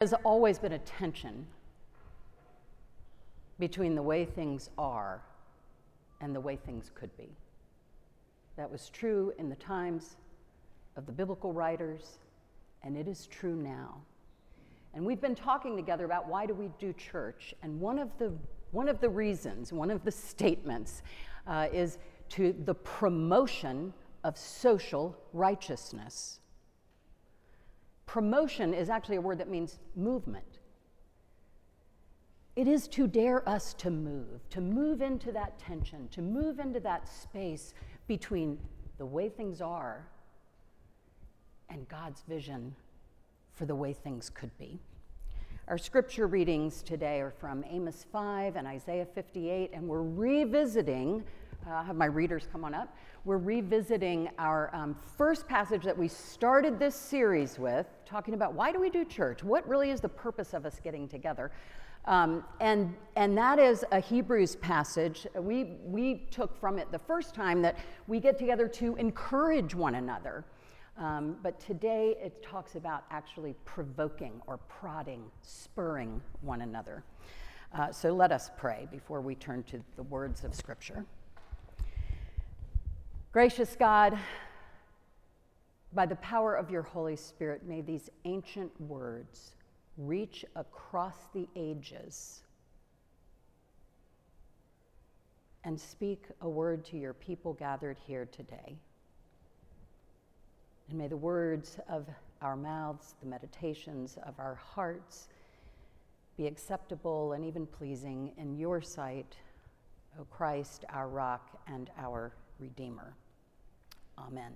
There's always been a tension between the way things are and the way things could be. That was true in the times of the biblical writers, and it is true now. And we've been talking together about why do we do church, and one of the one of the reasons, one of the statements, uh, is to the promotion of social righteousness. Promotion is actually a word that means movement. It is to dare us to move, to move into that tension, to move into that space between the way things are and God's vision for the way things could be. Our scripture readings today are from Amos 5 and Isaiah 58, and we're revisiting. Uh, have my readers come on up we're revisiting our um, first passage that we started this series with, talking about why do we do church? What really is the purpose of us getting together? Um, and, and that is a Hebrews passage. We, we took from it the first time that we get together to encourage one another. Um, but today it talks about actually provoking or prodding, spurring one another. Uh, so let us pray before we turn to the words of Scripture. Gracious God, by the power of your Holy Spirit, may these ancient words reach across the ages and speak a word to your people gathered here today. And may the words of our mouths, the meditations of our hearts, be acceptable and even pleasing in your sight, O Christ, our rock and our Redeemer. Amen.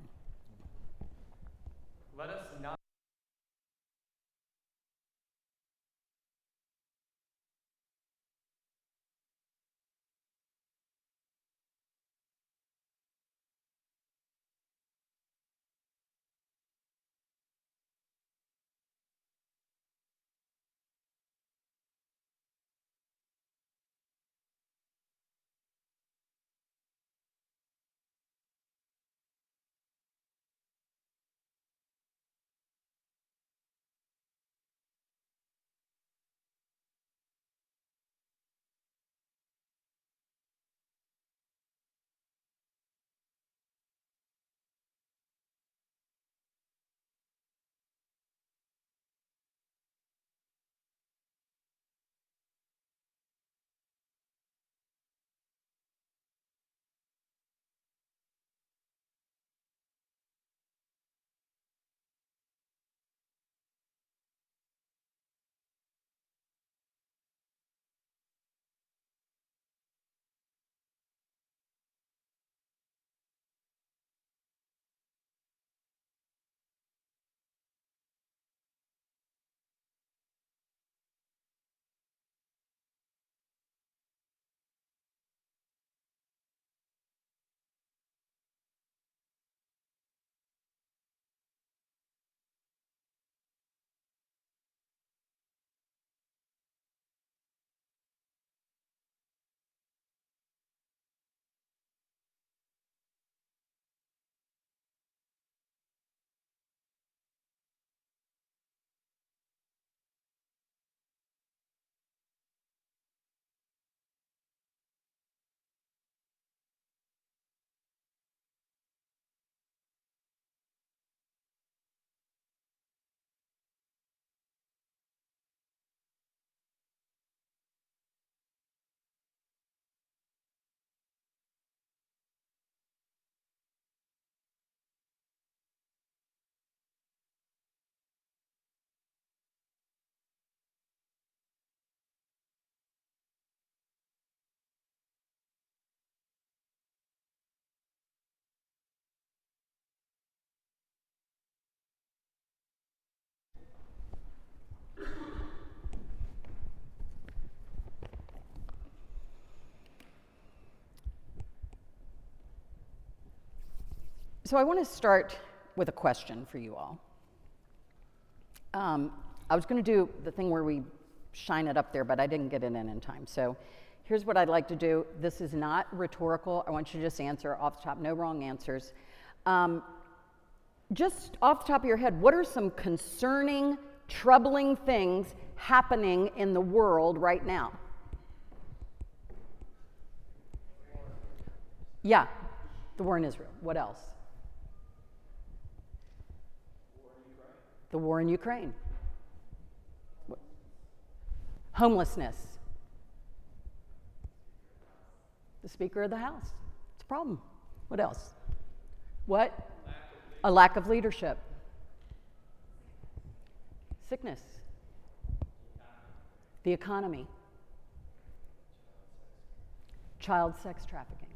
Let us not. So I want to start with a question for you all. Um, I was going to do the thing where we shine it up there, but I didn't get it in in time. So here's what I'd like to do. This is not rhetorical. I want you to just answer off the top, no wrong answers. Um, just off the top of your head, what are some concerning troubling things happening in the world right now? Yeah, the war in Israel. What else? The war in Ukraine. Homelessness. The Speaker of the House. It's a problem. What else? What? A lack of leadership. Sickness. The economy. Child sex trafficking.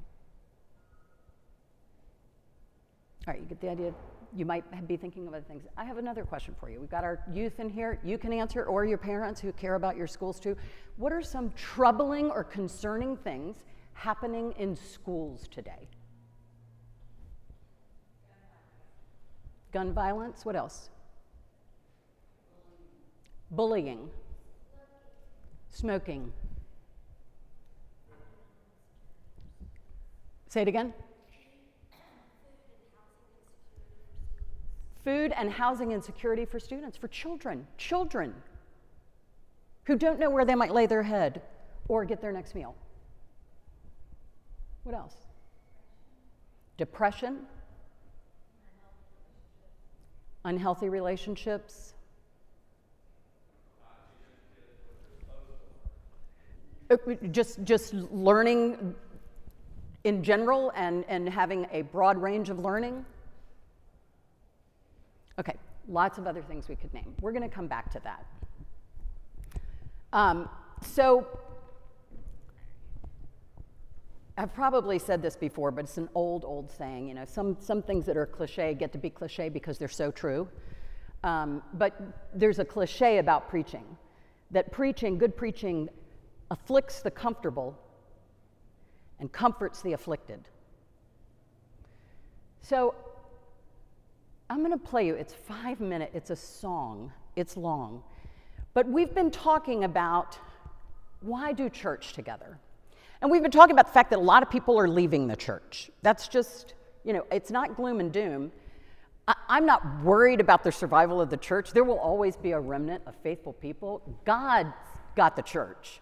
All right, you get the idea. You might be thinking of other things. I have another question for you. We've got our youth in here. You can answer, or your parents who care about your schools too. What are some troubling or concerning things happening in schools today? Gun violence. What else? Bullying. Smoking. Say it again. Food and housing insecurity for students, for children, children who don't know where they might lay their head or get their next meal. What else? Depression, unhealthy relationships. Uh, just, just learning in general and, and having a broad range of learning. Okay, lots of other things we could name. We're going to come back to that. Um, so, I've probably said this before, but it's an old, old saying. You know, some, some things that are cliche get to be cliche because they're so true. Um, but there's a cliche about preaching that preaching, good preaching, afflicts the comfortable and comforts the afflicted. So I'm going to play you, it's five minutes, it's a song, it's long. But we've been talking about why do church together? And we've been talking about the fact that a lot of people are leaving the church. That's just, you know, it's not gloom and doom. I, am not worried about the survival of the church. There will always be a remnant of faithful people. God's got the church.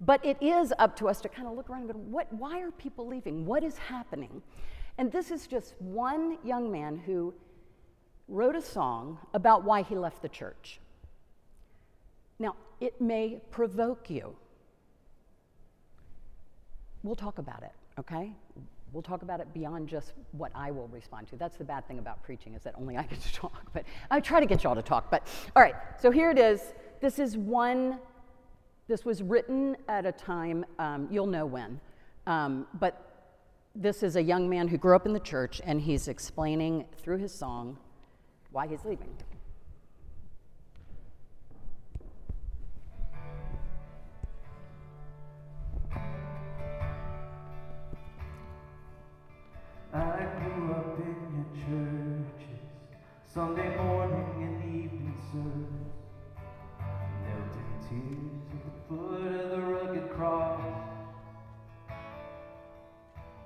But it is up to us to kind of look around and go, what, why are people leaving? What is happening? And this is just one young man who wrote a song about why he left the church. Now, it may provoke you. We'll talk about it, okay? We'll talk about it beyond just what I will respond to. That's the bad thing about preaching is that only I get to talk. But I try to get y'all to talk. But all right, so here it is. This is one. This was written at a time um, you'll know when, um, but this is a young man who grew up in the church, and he's explaining through his song why he's leaving. I grew up in your churches, Sunday morning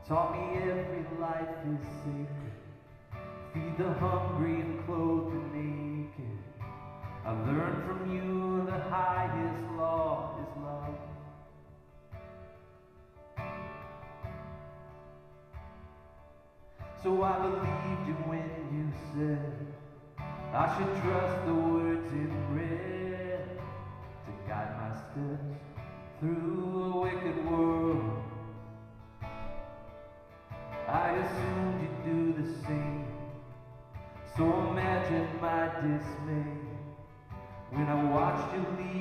Taught me every life is sacred, feed the hungry and clothe the naked. I learned from you the highest law is love. So I believed you when you said I should trust the words in red to guide my steps through a wicked world. I assumed you'd do the same. So imagine my dismay when I watched you lead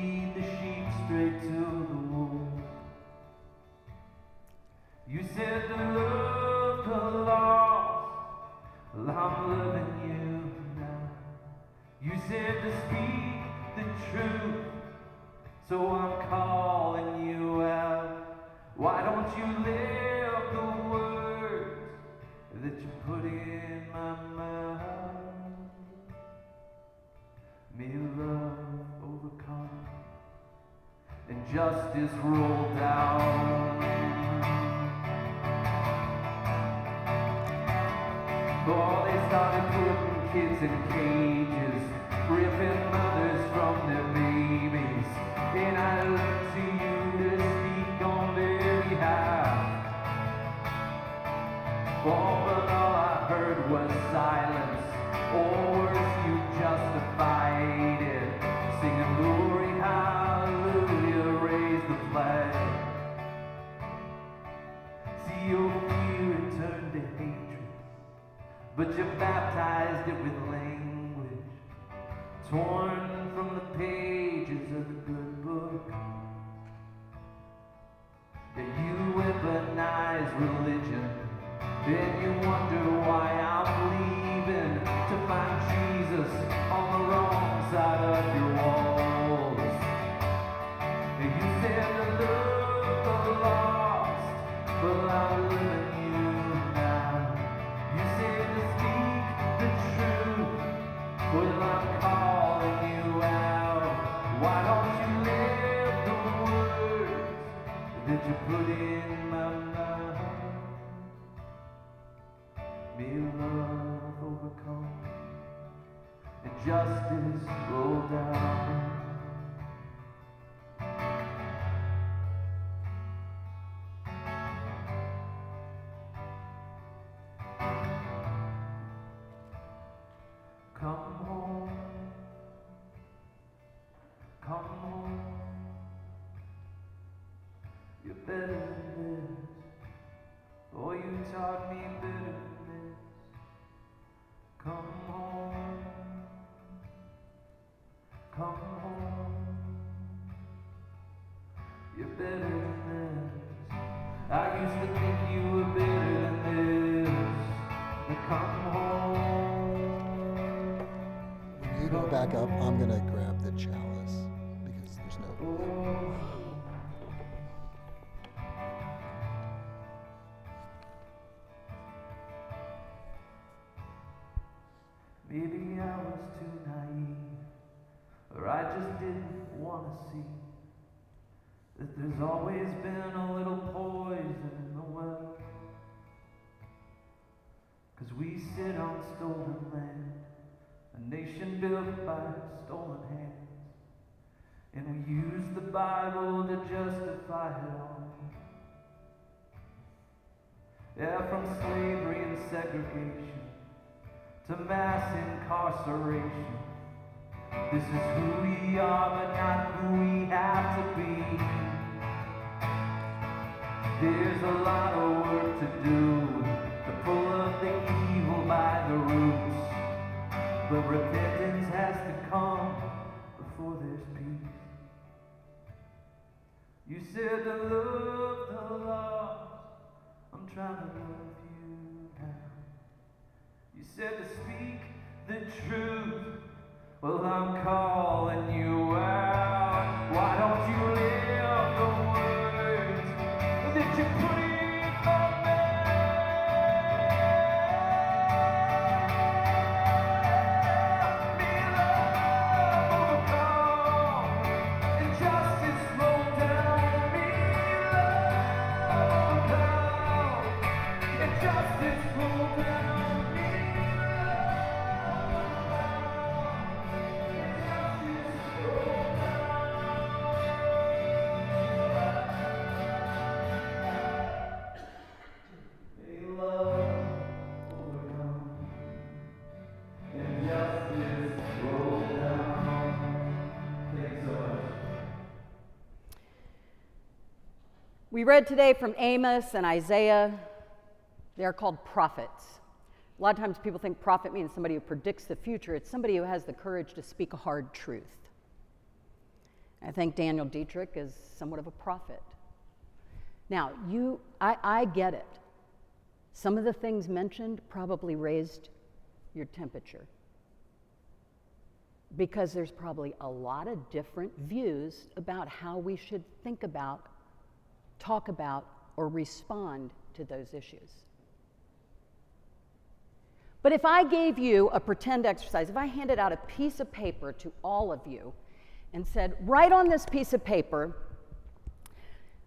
Oh, they started putting kids in cages, ripping mothers from their babies. And I look to you to speak on their behalf. Oh, but all I heard was silence, or worse, you justified it. Singing glory, but you baptized it with language torn from the pages May love overcome and justice roll down. Come home. You're better than this. I used to think you were better than this. But come home. When you go back up, I'm gonna grab the chalice we sit on stolen land, a nation built by stolen hands, and we use the Bible to justify it all. Yeah, from slavery and segregation to mass incarceration. This is who we are, but not who we have to be. There's a lot of work to do pull up the evil by the roots. But repentance has We read today from Amos and Isaiah. They're called prophets. A lot of times people think prophet means somebody who predicts the future. It's somebody who has the courage to speak a hard truth. I think Daniel Deitrich is somewhat of a prophet. Now, you, I, I get it. Some of the things mentioned probably raised your temperature because there's probably a lot of different views about how we should think about, talk about, or respond to those issues. But if I gave you a pretend exercise, if I handed out a piece of paper to all of you and said, write on this piece of paper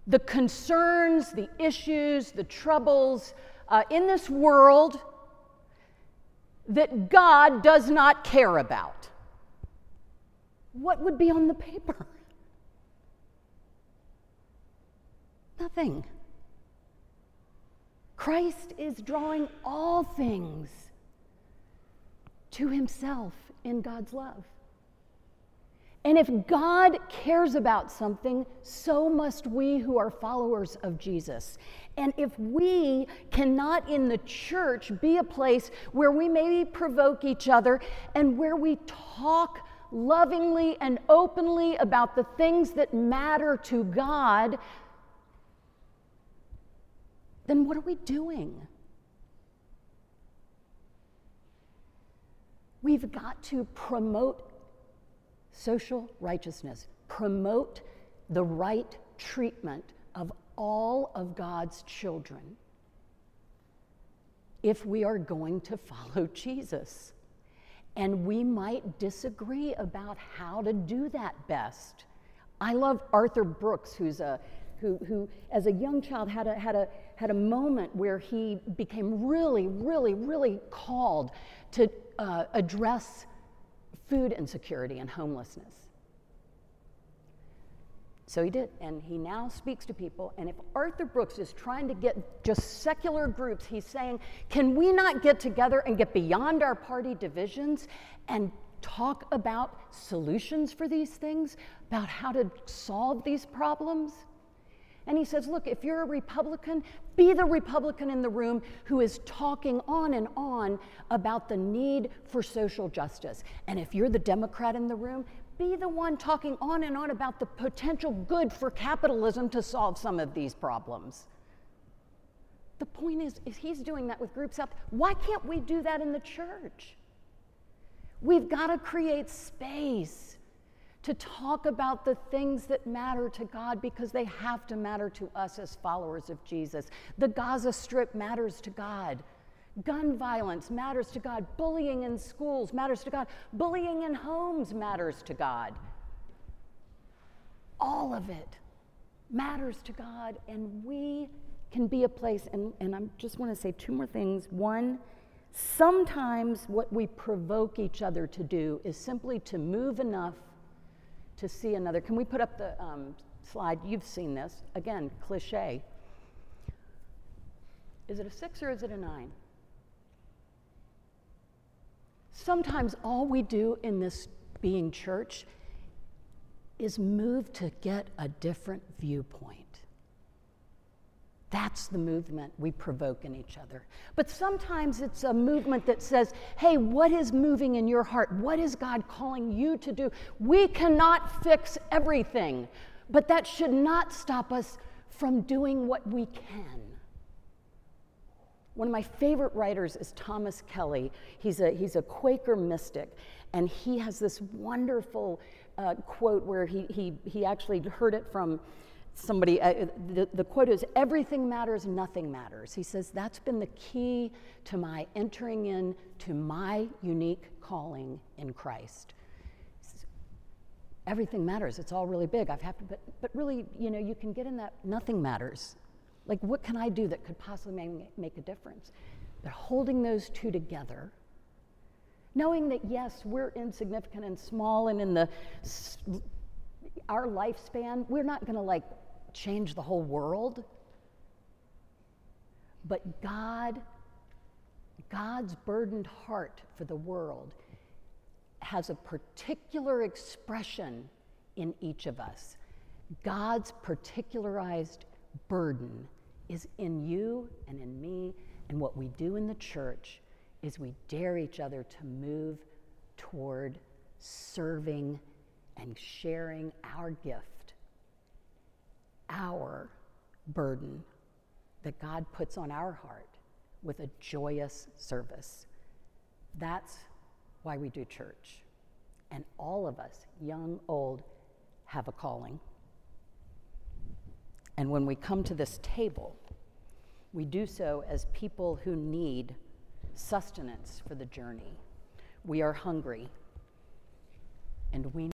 the concerns, the issues, the troubles uh, in this world that God does not care about. what would be on the paper? Nothing. Christ is drawing all things to himself in God's love. And if God cares about something, so must we who are followers of Jesus. And if we cannot in the church be a place where we maybe provoke each other and where we talk lovingly and openly about the things that matter to God, then what are we doing? We've got to promote social righteousness, promote the right treatment of all of God's children if we are going to follow Jesus. And we might disagree about how to do that best. I love Arthur Brooks, who's a who, who as a young child had a, had, a, had a moment where he became really, really, really called to uh, address food insecurity and homelessness. So he did, and he now speaks to people. And if Arthur Brooks is trying to get just secular groups, he's saying, can we not get together and get beyond our party divisions and talk about solutions for these things, about how to solve these problems? And he says, Look, if you're a Republican, be the Republican in the room who is talking on and on about the need for social justice. And if you're the Democrat in the room, be the one talking on and on about the potential good for capitalism to solve some of these problems. The point is, he's doing that with groups out there. Why can't we do that in the church? We've got to create space to talk about the things that matter to God because they have to matter to us as followers of Jesus. The Gaza Strip matters to God. Gun violence matters to God. Bullying in schools matters to God. Bullying in homes matters to God. All of it matters to God, and we can be a place. And, and I just want to say two more things. One, sometimes what we provoke each other to do is simply to move enough to see another. Can we put up the um, slide? You've seen this. Again, cliche. Is it a six or is it a nine? Sometimes all we do in this being church is move to get a different viewpoint. That's the movement we provoke in each other. But sometimes it's a movement that says, hey, what is moving in your heart? What is God calling you to do? We cannot fix everything, but that should not stop us from doing what we can. One of my favorite writers is Thomas Kelly. He's a, he's a Quaker mystic, and he has this wonderful uh, quote where he, he, he actually heard it from somebody, uh, the, the quote is, everything matters, nothing matters. He says, that's been the key to my entering in to my unique calling in Christ. everything matters. It's all really big. I've had to, but, but really, you know, you can get in that nothing matters. Like, what can I do that could possibly make, make a difference? But holding those two together, knowing that yes, we're insignificant and small, and in the our lifespan, we're not going to like change the whole world. But God, God's burdened heart for the world has a particular expression in each of us. God's particularized burden is in you and in me. And what we do in the church is we dare each other to move toward serving and sharing our gift our burden that God puts on our heart with a joyous service. That's why we do church. And all of us, young, old, have a calling. And when we come to this table, we do so as people who need sustenance for the journey. We are hungry, and we